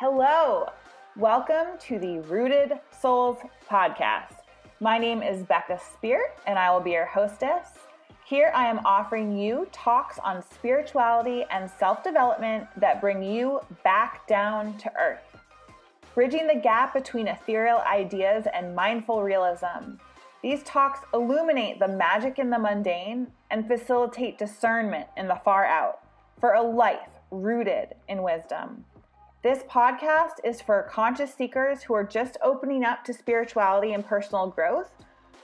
Hello, welcome to the Rooted Souls podcast. My name is Becca Speert, and I will be your hostess. Here I am offering you talks on spirituality and self development that bring you back down to earth, bridging the gap between ethereal ideas and mindful realism. These talks illuminate the magic in the mundane and facilitate discernment in the far out for a life rooted in wisdom. This podcast is for conscious seekers who are just opening up to spirituality and personal growth,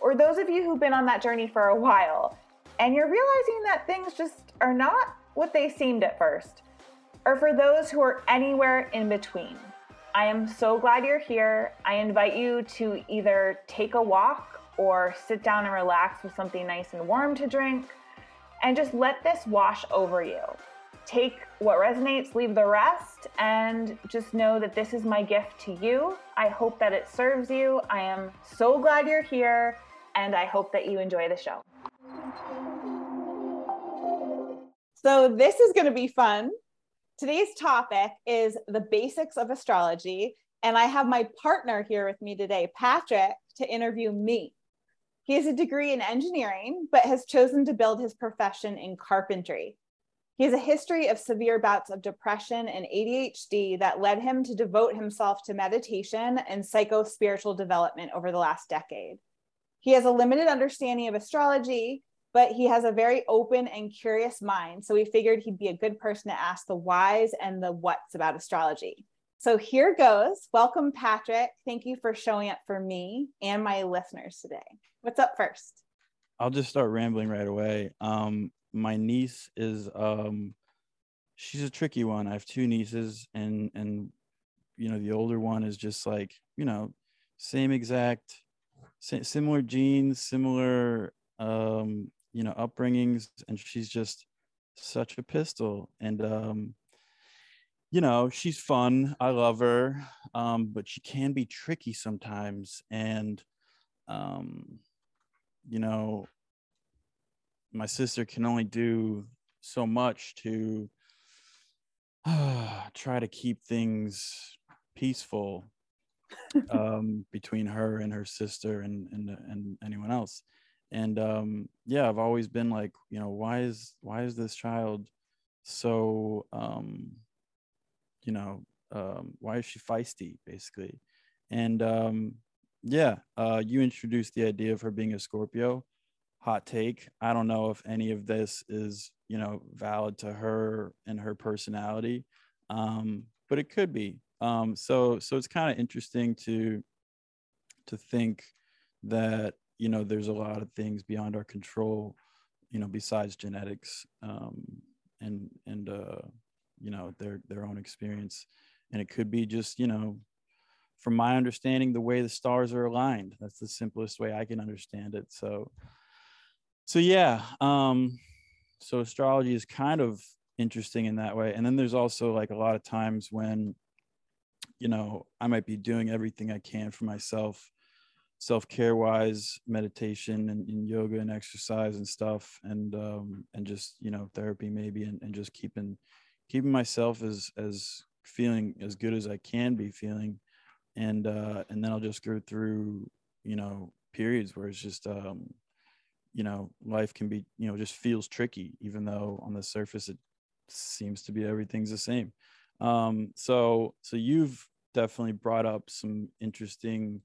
or those of you who've been on that journey for a while and you're realizing that things just are not what they seemed at first, or for those who are anywhere in between. I am so glad you're here. I invite you to either take a walk or sit down and relax with something nice and warm to drink, and just let this wash over you take what resonates, leave the rest, and just know that this is my gift to you. I hope that it serves you. I am so glad you're here, and I hope that you enjoy the show. So, this is going to be fun. Today's topic is the basics of astrology, and I have my partner here with me today, Patrick, to interview me. He has a degree in engineering, but has chosen to build his profession in carpentry. He has a history of severe bouts of depression and ADHD that led him to devote himself to meditation and psycho spiritual development over the last decade. He has a limited understanding of astrology, but he has a very open and curious mind. So we figured he'd be a good person to ask the whys and the whats about astrology. So here goes. Welcome, Patrick. Thank you for showing up for me and my listeners today. What's up first? I'll just start rambling right away. Um, my niece is um she's a tricky one. I have two nieces and and you know the older one is just like, you know, same exact similar genes, similar um you know upbringings. And she's just such a pistol. And um you know she's fun. I love her. Um but she can be tricky sometimes. And um you know my sister can only do so much to uh, try to keep things peaceful um, between her and her sister and and and anyone else. And um, yeah, I've always been like, you know, why is why is this child so um, you know, um, why is she feisty basically? And um, yeah, uh, you introduced the idea of her being a Scorpio hot take. I don't know if any of this is, you know, valid to her and her personality, um, but it could be. Um, so, so it's kind of interesting to to think that you know there's a lot of things beyond our control, you know, besides genetics um, and and uh, you know their their own experience, and it could be just you know from my understanding, the way the stars are aligned. That's the simplest way I can understand it. So, so yeah um so astrology is kind of interesting in that way. And then there's also like a lot of times when you know i might be doing everything i can for myself self-care wise meditation and, and, yoga and exercise and stuff and um and just you know therapy maybe and, and just keeping keeping myself as as feeling as good as i can be feeling. And uh and then i'll just go through you know periods where it's just um you know life can be you know just feels tricky even though on the surface it seems to be everything's the same. Um so so you've definitely brought up some interesting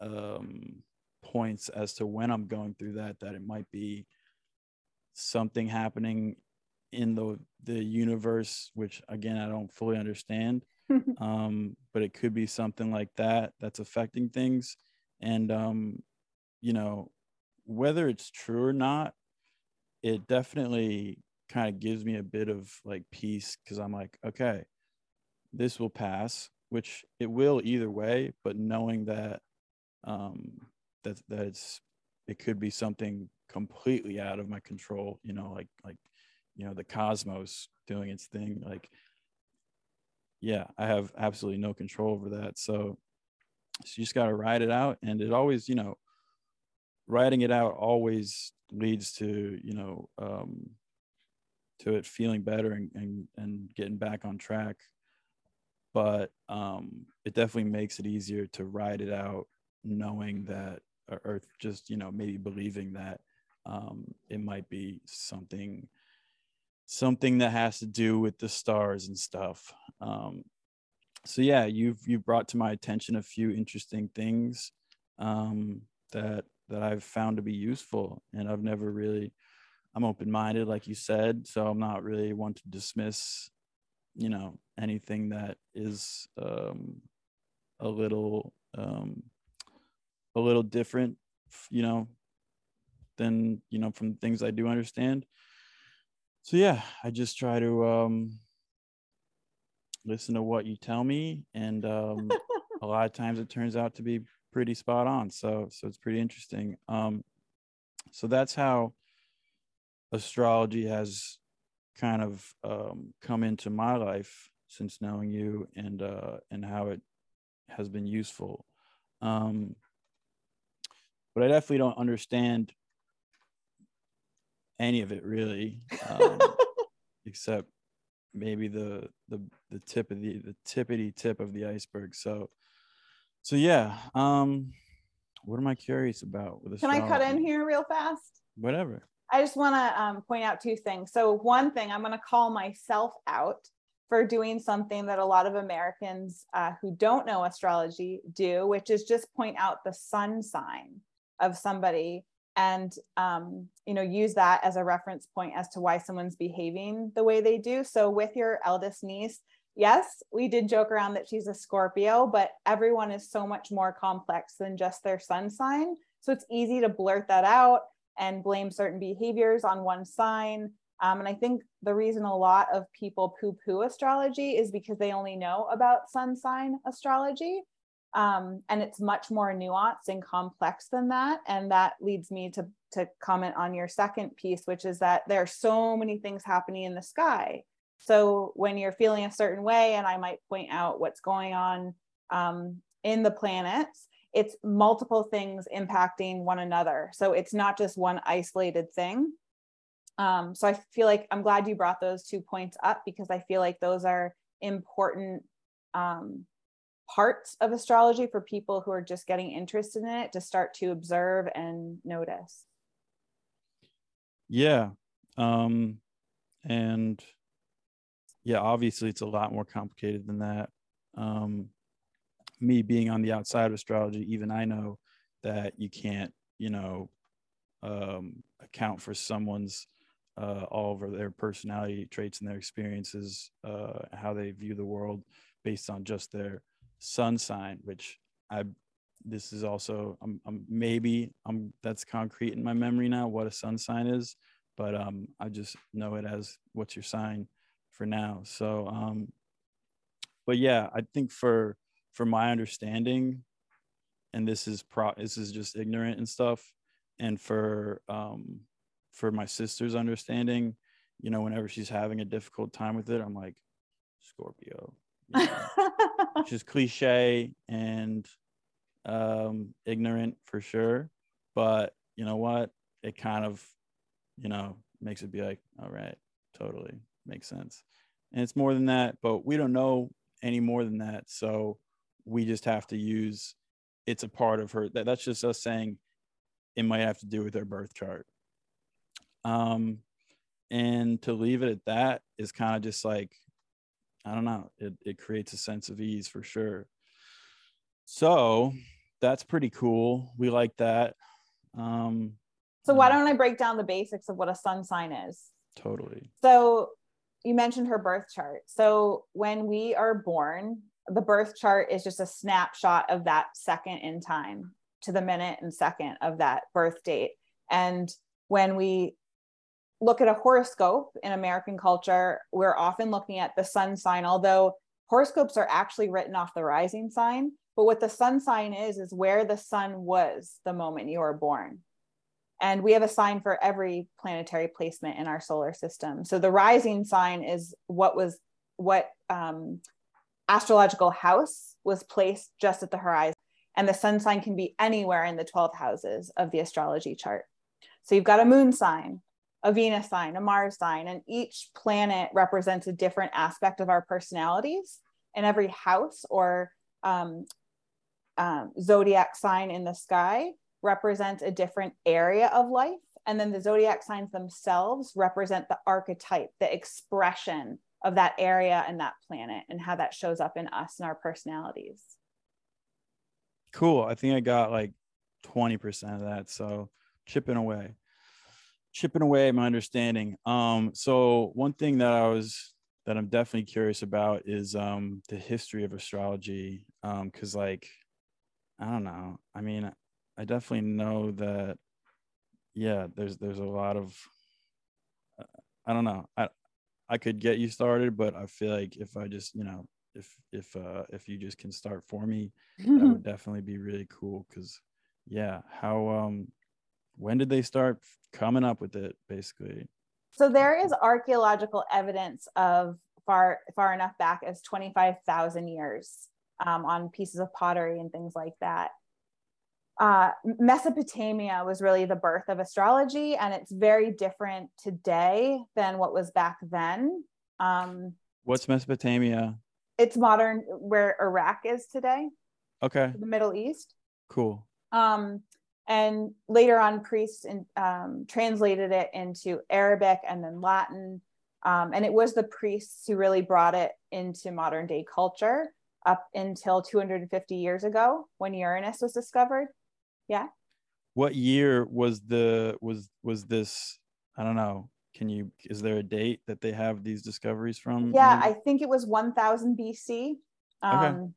um points as to when i'm going through that that it might be something happening in the the universe which again i don't fully understand. Um but it could be something like that that's affecting things. And um you know whether it's true or not, it definitely kind of gives me a bit of like peace because I'm like, okay, this will pass, which it will either way, but knowing that um that that it's it could be something completely out of my control, you know, like like you know, the cosmos doing its thing. Like, yeah, I have absolutely no control over that. So, so you just gotta ride it out. And it always, you know, writing it out always leads to you know um, to it feeling better and, and and getting back on track. But um, it definitely makes it easier to ride it out knowing that or, or just you know maybe believing that um, it might be something something that has to do with the stars and stuff. Um, so yeah you've you brought to my attention a few interesting things um, that that i've found to be useful and i've never really i'm open-minded like you said so i'm not really one to dismiss you know anything that is um, a little um, a little different you know than you know from things i do understand. So yeah i just try to um listen to what you tell me and um a lot of times it turns out to be pretty spot on so so it's pretty interesting um so that's how astrology has kind of um come into my life since knowing you and uh and how it has been useful um but I definitely don't understand any of it really, um, except maybe the the the tip of the the tippity tip of the iceberg. So, so yeah. Um, what am I curious about with Can I cut in here real fast? Whatever. I just want to um, point out two things. So, one thing, I'm going to call myself out for doing something that a lot of Americans uh, who don't know astrology do, which is just point out the sun sign of somebody and um, you know use that as a reference point as to why someone's behaving the way they do so with your eldest niece yes we did joke around that she's a scorpio but everyone is so much more complex than just their sun sign. So it's easy to blurt that out and blame certain behaviors on one sign. Um, and i think the reason a lot of people poo poo astrology is because they only know about sun sign astrology. Um, and it's much more nuanced and complex than that. And that leads me to to comment on your second piece which is that there are so many things happening in the sky so when you're feeling a certain way and i might point out what's going on um, in the planets it's multiple things impacting one another. So it's not just one isolated thing. Um, so i feel like i'm glad you brought those two points up because i feel like those are important um, parts of astrology for people who are just getting interested in it to start to observe and notice. Yeah um and yeah obviously it's a lot more complicated than that. Um me being on the outside of astrology even i know that you can't you know um account for someone's uh, all over their personality traits and their experiences, uh, how they view the world based on just their sun sign, which I this is also I'm maybe I'm that's concrete in my memory now what a sun sign is, but um I just know it as what's your sign for now. So um but yeah, I think for for my understanding, and this is pro this is just ignorant and stuff, and for um for my sister's understanding, you know, whenever she's having a difficult time with it, I'm like, Scorpio, which is cliche and um, ignorant for sure. But you know what? It kind of, you know, makes it be like, all right, totally makes sense. And it's more than that, but we don't know any more than that. So we just have to use it's a part of her. That, that's just us saying it might have to do with her birth chart. Um, and to leave it at that is kind of just like I don't know. It it creates a sense of ease for sure. So that's pretty cool. We like that. Um, so why don't I break down the basics of what a sun sign is? Totally. So you mentioned her birth chart. So when we are born, the birth chart is just a snapshot of that second in time to the minute and second of that birth date. And when we look at a horoscope in American culture, we're often looking at the sun sign, although horoscopes are actually written off the rising sign. But what the sun sign is, is where the sun was the moment you were born. And we have a sign for every planetary placement in our solar system. So the rising sign is what was what um, astrological house was placed just at the horizon. And the sun sign can be anywhere in the 12 houses of the astrology chart. So you've got a moon sign, a Venus sign, a Mars sign, and each planet represents a different aspect of our personalities and every house or um, um, zodiac sign in the sky represents a different area of life. And then the zodiac signs themselves represent the archetype, the expression of that area and that planet, and how that shows up in us and our personalities. Cool. I think I got like 20% of that. So chipping away. Chipping away my understanding. Um, so one thing that I was that I'm definitely curious about is um the history of astrology. Um, because like I don't know. I mean, I definitely know that yeah, there's there's a lot of uh, I don't know. I I could get you started, but I feel like if I just, you know, if if uh if you just can start for me, that would definitely be really cool cuz yeah, how um when did they start coming up with it basically? So there is archaeological evidence of far far enough back as 25,000 years um, on pieces of pottery and things like that uh, Mesopotamia was really the birth of astrology, and it's very different today than what was back then. Um, What's Mesopotamia? It's modern where Iraq is today. Okay. The Middle East. Cool. Um, and later on, priests in, um, translated it into Arabic and then Latin. Um, and it was the priests who really brought it into modern day culture up until 250 years ago when Uranus was discovered. Yeah. What year was the was was this? I don't know. Can you is there a date that they have these discoveries from? Yeah, I think it was 1000 BC. Um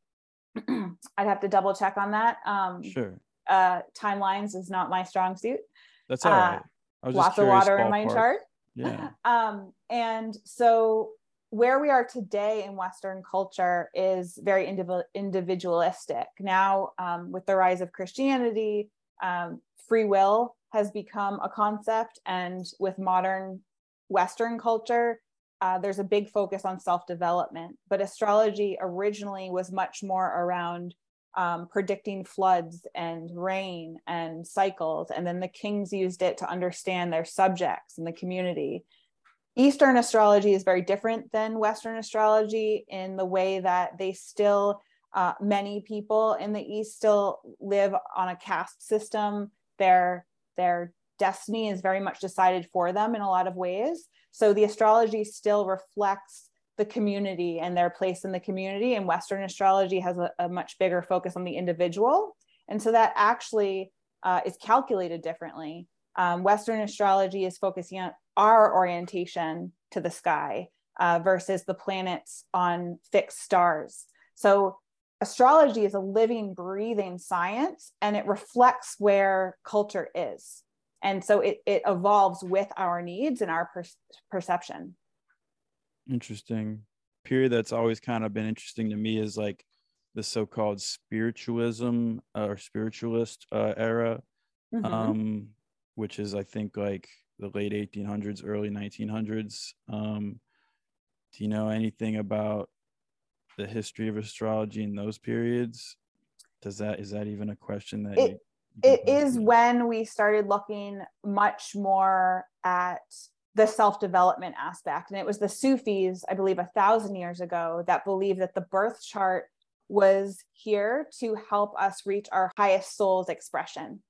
okay. I'd have to double check on that. Um sure. Uh timelines is not my strong suit. That's all right. Uh, lots of water in my chart. Yeah. Um and so where we are today in Western culture is very individualistic. Now, um, with the rise of Christianity, um, free will has become a concept, and with modern Western culture, uh, there's a big focus on self development. But astrology originally was much more around um, predicting floods and rain and cycles. And then the kings used it to understand their subjects and the community. Eastern astrology is very different than Western astrology in the way that they still, uh, many people in the East still live on a caste system. Their, their destiny is very much decided for them in a lot of ways. So the astrology still reflects the community and their place in the community. And Western astrology has a, a much bigger focus on the individual. And so that actually uh, is calculated differently. Um, Western astrology is focusing on our orientation to the sky uh, versus the planets on fixed stars. So, astrology is a living, breathing science and it reflects where culture is. And so it, it evolves with our needs and our per- perception. Interesting. Period that's always kind of been interesting to me is like the so called spiritualism uh, or spiritualist uh, era. Mm-hmm. Um, which is I think like the late 1800s, early 1900s. Um, do you know anything about the history of astrology in those periods? Does that is that even a question that it, you, you it is when we started looking much more at the self-development aspect and it was the sufis i believe a thousand years ago that believed that the birth chart was here to help us reach our highest soul's expression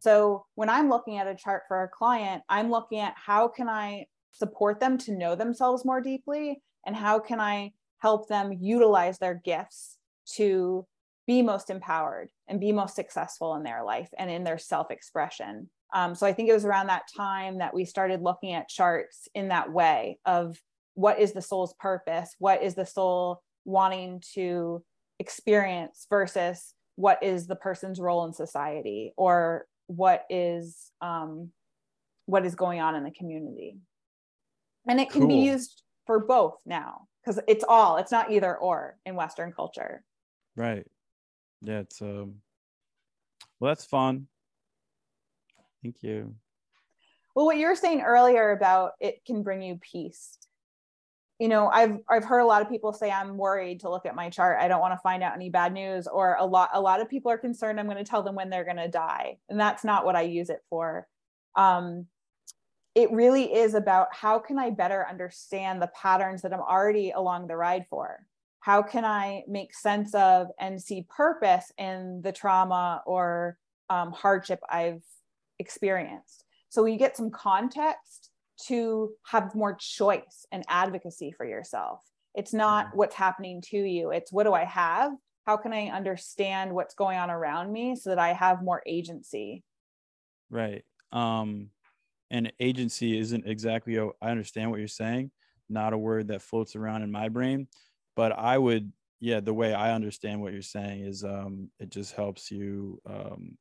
so when I'm looking at a chart for a client, I'm looking at how can I support them to know themselves more deeply and how can I help them utilize their gifts to be most empowered and be most successful in their life and in their self expression. Um, so I think it was around that time that we started looking at charts in that way of what is the soul's purpose? What is the soul wanting to experience versus what is the person's role in society or what is um, what is going on in the community. And it can cool. be used for both now because it's all it's not either or in western culture. Right. Yeah it's um well that's fun. Thank you. Well what you were saying earlier about it can bring you peace you know i've i've heard a lot of people say i'm worried to look at my chart. I don't want to find out any bad news or a lot a lot of people are concerned i'm going to tell them when they're going to die and that's not what i use it for. Um it really is about how can i better understand the patterns that i'm already along the ride for? How can I make sense of and see purpose in the trauma or um, hardship I've experienced? So you get some context to have more choice and advocacy for yourself. It's not mm-hmm. what's happening to you, it's what do I have? How can I understand what's going on around me so that I have more agency? Right. Um, and agency isn't exactly, I understand what you're saying, not a word that floats around in my brain, but I would, yeah, the way I understand what you're saying is um, it just helps you um,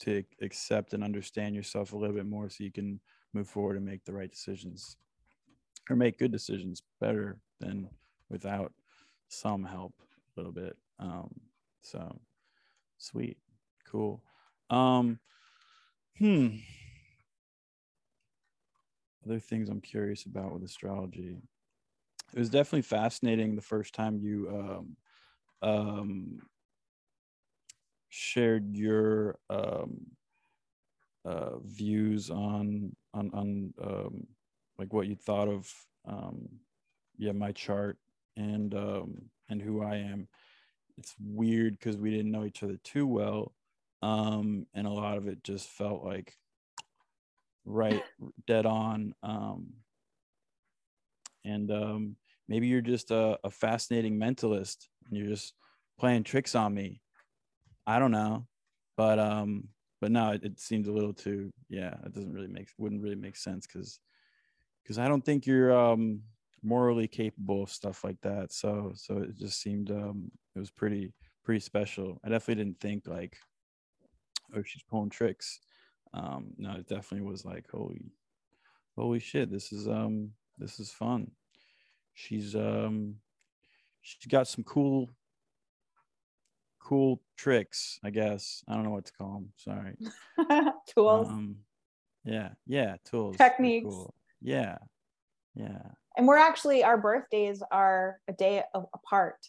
to accept and understand yourself a little bit more so you can move forward and make the right decisions or make good decisions better than without some help a little bit. Um so sweet cool. Um hmm. Other things i'm curious about with astrology. It was definitely fascinating the first time you um um shared your um uh views on on on um, like what you thought of um, yeah my chart and um, and who I am. It's weird because we didn't know each other too well, um, and a lot of it just felt like right dead on. Um, and um, maybe you're just a, a fascinating mentalist and you're just playing tricks on me. I don't know, but um, but no, it, it seems a little too yeah. It doesn't really make wouldn't really make sense because because I don't think you're um morally capable of stuff like that. So so it just seemed um it was pretty pretty special. I definitely didn't think like oh she's pulling tricks. Um no, it definitely was like holy holy shit, this is um this is fun. She's um she's got some cool cool tricks, I guess. I don't know what to call them. Sorry. tools. Um, yeah, yeah, tools. Techniques. Cool. Yeah, yeah. And we're actually our birthdays are a day apart.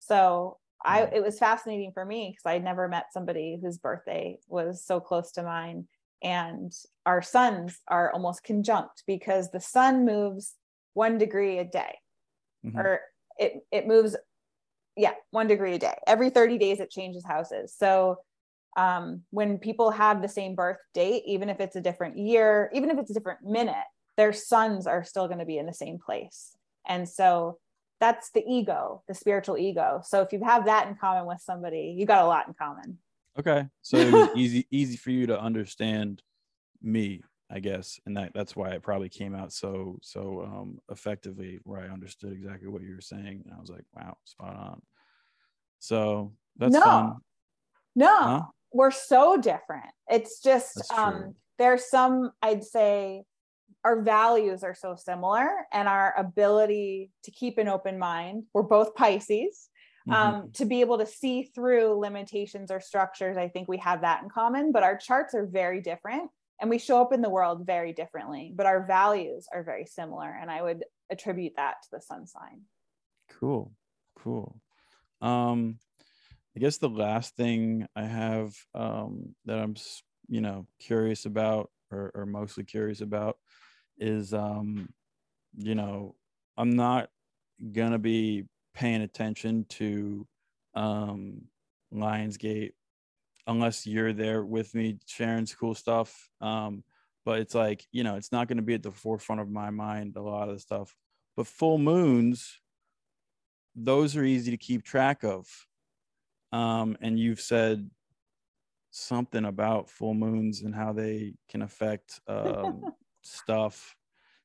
So I it was fascinating for me because I'd never met somebody whose birthday was so close to mine. And our suns are almost conjunct because the sun moves one degree a day, mm-hmm. or it it moves yeah, one degree a day. Every 30 days, it changes houses. So um, when people have the same birth date, even if it's a different year, even if it's a different minute, their suns are still going to be in the same place. And so that's the ego, the spiritual ego. So if you have that in common with somebody, you got a lot in common. Okay. So it was easy, easy for you to understand me, I guess. And that that's why it probably came out so, so um, effectively where I understood exactly what you were saying. And I was like, wow, spot on. So that's no, fun. No, huh? we're so different. It's just um, there's some, I'd say, our values are so similar and our ability to keep an open mind. We're both Pisces. Um, mm-hmm. to be able to see through limitations or structures, I think we have that in common, but our charts are very different and we show up in the world very differently, but our values are very similar. And I would attribute that to the sun sign. Cool. Cool. Um, I guess the last thing I have um, that I'm, you know, curious about or, or mostly curious about is, um, you know, I'm not gonna be paying attention to um, Lionsgate unless you're there with me sharing some cool stuff. Um, but it's like, you know, it's not going to be at the forefront of my mind, a lot of the stuff. But full moons, those are easy to keep track of. Um, and you've said something about full moons and how they can affect um, stuff.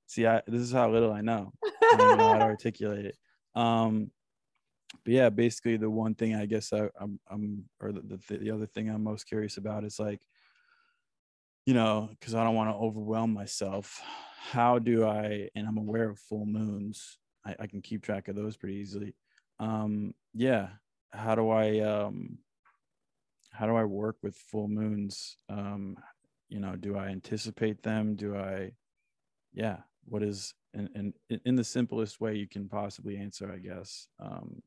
See, I, this is how little I know. I don't know how to articulate it. Um, but yeah, basically the one thing I guess I, am I'm, I'm, or the, the, the other thing I'm most curious about is like, you know, because I don't want to overwhelm myself. How do I, and I'm aware of full moons, I, I can keep track of those pretty easily. Um, yeah, how do I, um, how do I work with full moons? Um, you know, do I anticipate them? Do I, yeah, what is, and, and in the simplest way you can possibly answer, I guess. Um,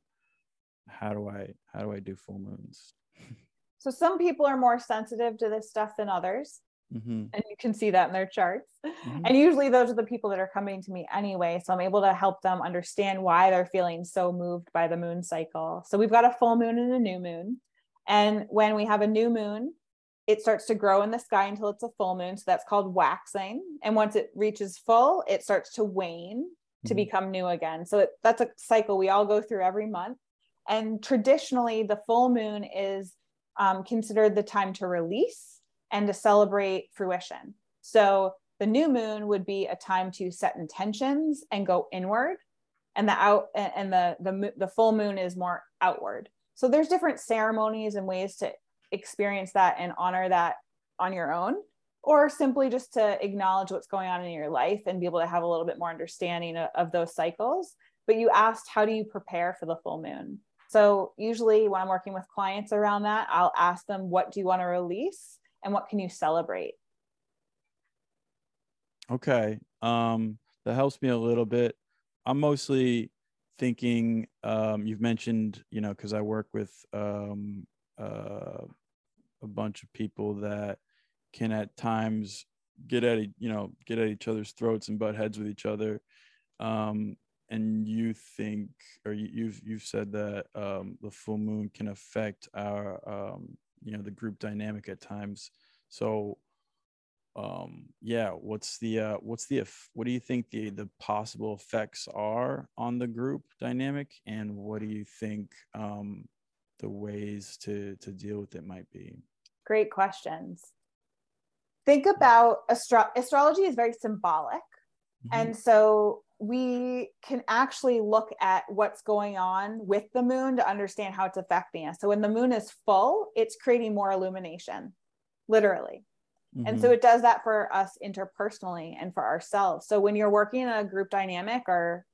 how do I, how do I do full moons? So some people are more sensitive to this stuff than others. Mm-hmm. And you can see that in their charts. Mm-hmm. And usually those are the people that are coming to me anyway. So I'm able to help them understand why they're feeling so moved by the moon cycle. So we've got a full moon and a new moon. And when we have a new moon, it starts to grow in the sky until it's a full moon. So that's called waxing. And once it reaches full, it starts to wane to mm-hmm. become new again. So it, that's a cycle we all go through every month. And traditionally, the full moon is um, considered the time to release and to celebrate fruition. So the new moon would be a time to set intentions and go inward, and the out and the the the full moon is more outward. So there's different ceremonies and ways to experience that and honor that on your own or simply just to acknowledge what's going on in your life and be able to have a little bit more understanding of, of those cycles but you asked how do you prepare for the full moon so usually when I'm working with clients around that, I'll ask them, what do you want to release and what can you celebrate? Okay. Um, that helps me a little bit. I'm mostly thinking, um, you've mentioned, you know, cause I work with, um, uh, a bunch of people that can at times get at, you know, get at each other's throats and butt heads with each other. Um, and you think or you've you've said that um, the full moon can affect our um, you know the group dynamic at times. So um yeah what's the uh what's the what do you think the the possible effects are on the group dynamic? And what do you think um the ways to to deal with it might be? Great questions. Think about astro- astrology is very symbolic. Mm-hmm. and so we can actually look at what's going on with the moon to understand how it's affecting us. So when the moon is full, it's creating more illumination, literally. Mm-hmm. And so mm-hmm. it does that for us interpersonally and for ourselves. So when you're working in a group dynamic or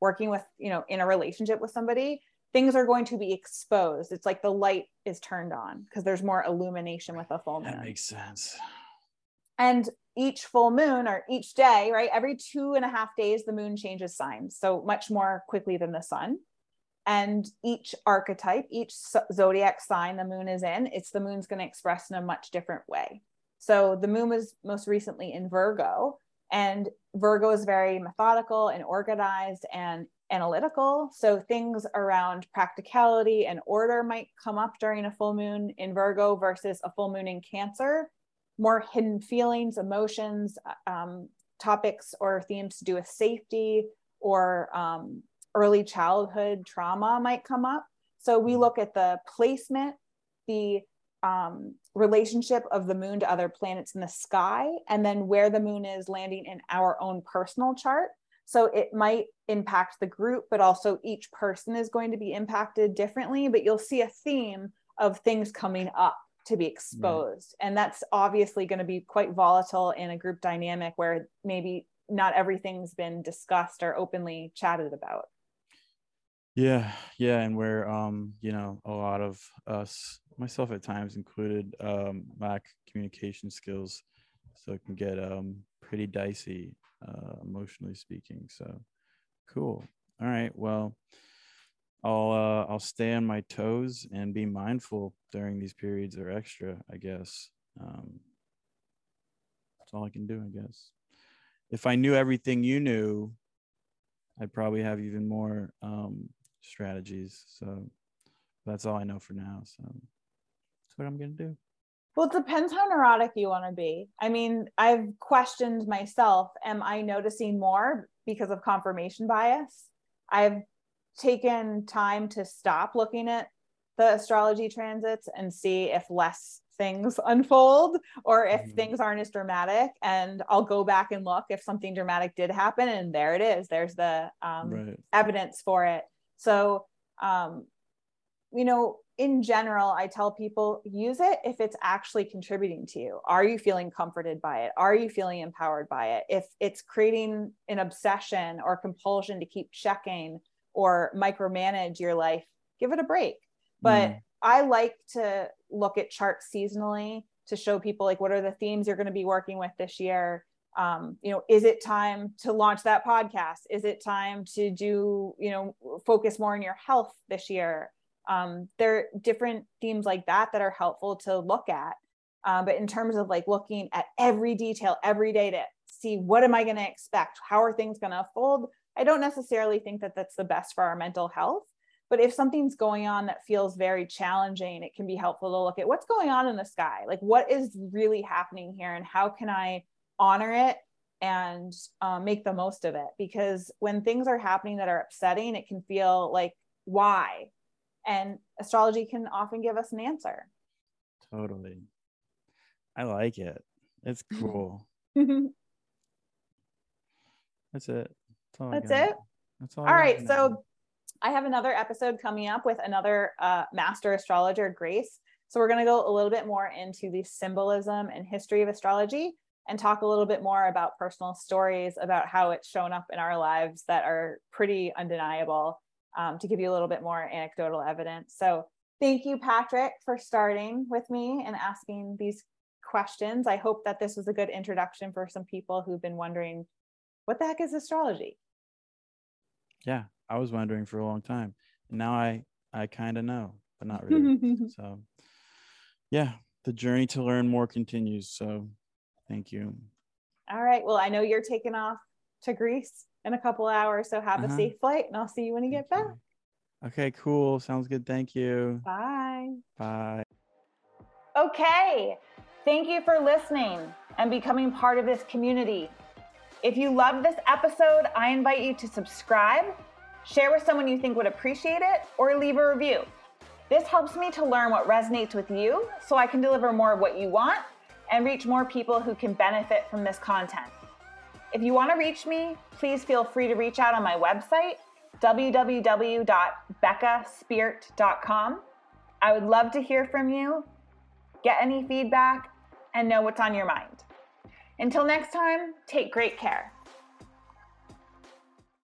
working with, you know, in a relationship with somebody, things are going to be exposed. It's like the light is turned on because there's more illumination with a full moon. That makes sense. And each full moon or each day, right? Every two and a half days, the moon changes signs. So much more quickly than the sun. And each archetype, each zodiac sign the moon is in, it's the moon's going to express in a much different way. So the moon was most recently in Virgo, and Virgo is very methodical and organized and analytical. So things around practicality and order might come up during a full moon in Virgo versus a full moon in Cancer more hidden feelings, emotions, um, topics or themes to do with safety or um, early childhood trauma might come up. So we mm-hmm. look at the placement, the um, relationship of the moon to other planets in the sky, and then where the moon is landing in our own personal chart. So it might impact the group, but also each person is going to be impacted differently. But you'll see a theme of things coming up to be exposed. Right. and that's obviously going to be quite volatile in a group dynamic where maybe not everything's been discussed or openly chatted about. Yeah yeah and where um you know a lot of us myself at times included um lack communication skills so it can get um pretty dicey uh emotionally speaking so cool. All right well I'll uh, I'll stay on my toes and be mindful during these periods or extra, I guess. Um, that's all I can do, I guess. If I knew everything you knew, I'd probably have even more um, strategies. So that's all I know for now. So that's what I'm gonna do. Well, it depends how neurotic you want to be. I mean, I've questioned myself. Am I noticing more because of confirmation bias? I've taken time to stop looking at the astrology transits and see if less things unfold or if mm-hmm. things aren't as dramatic. And i'll go back and look if something dramatic did happen and there it is. There's the um, right. evidence for it. So um, you know in general i tell people use it if it's actually contributing to you. Are you feeling comforted by it? Are you feeling empowered by it? If it's creating an obsession or compulsion to keep checking or micromanage your life, give it a break. But mm. I like to look at charts seasonally to show people like what are the themes you're going to be working with this year. Um, you know, is it time to launch that podcast? Is it time to do, you know, focus more on your health this year? Um, there are different themes like that that are helpful to look at. Um, but in terms of like looking at every detail every day to see what am I going to expect? How are things going to unfold? I don't necessarily think that that's the best for our mental health. But if something's going on that feels very challenging, it can be helpful to look at what's going on in the sky. Like, what is really happening here, and how can I honor it and um, make the most of it? Because when things are happening that are upsetting, it can feel like, why? And astrology can often give us an answer. Totally. I like it. It's cool. That's it. That's, all That's it. That's all. All right. So I have another episode coming up with another uh, master astrologer, Grace. So we're going to go a little bit more into the symbolism and history of astrology and talk a little bit more about personal stories about how it's shown up in our lives that are pretty undeniable um, to give you a little bit more anecdotal evidence. So thank you, Patrick, for starting with me and asking these questions. I hope that this was a good introduction for some people who've been wondering what the heck is astrology? Yeah, I was wondering for a long time. And now I I kind of know, but not really. so yeah, the journey to learn more continues. So thank you. All right. Well, I know you're taking off to Greece in a couple hours, so have uh-huh. a safe flight and I'll see you when you thank get back. You. Okay, cool. Sounds good. Thank you. Bye. Bye. Okay. Thank you for listening and becoming part of this community. If you loved this episode, I invite you to subscribe, share with someone you think would appreciate it, or leave a review. This helps me to learn what resonates with you so I can deliver more of what you want and reach more people who can benefit from this content. If you want to reach me, please feel free to reach out on my website, www.beccaspeert.com. I would love to hear from you, get any feedback, and know what's on your mind. Until next time, take great care.